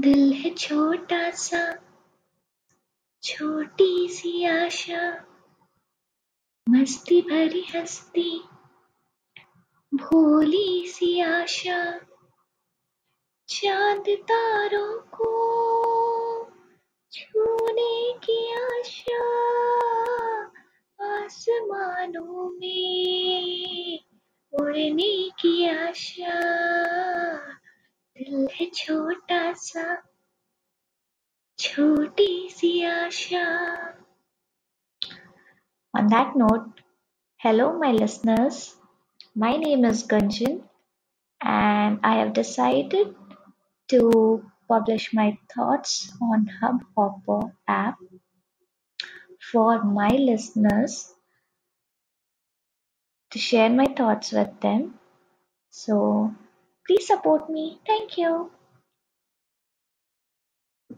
दिल है छोटा सा, छोटी सी आशा। मस्ती भरी हस्ती, भोली सी आशा। चाँद तारों को छूने की आशा, आसमानों में उड़ने की आशा। है छोटा सा छोटी सी आशा On that note, hello my listeners. My name is Gunjan and I have decided to publish my thoughts on Hubhopper app for my listeners to share my thoughts with them. So please support me. Thank you.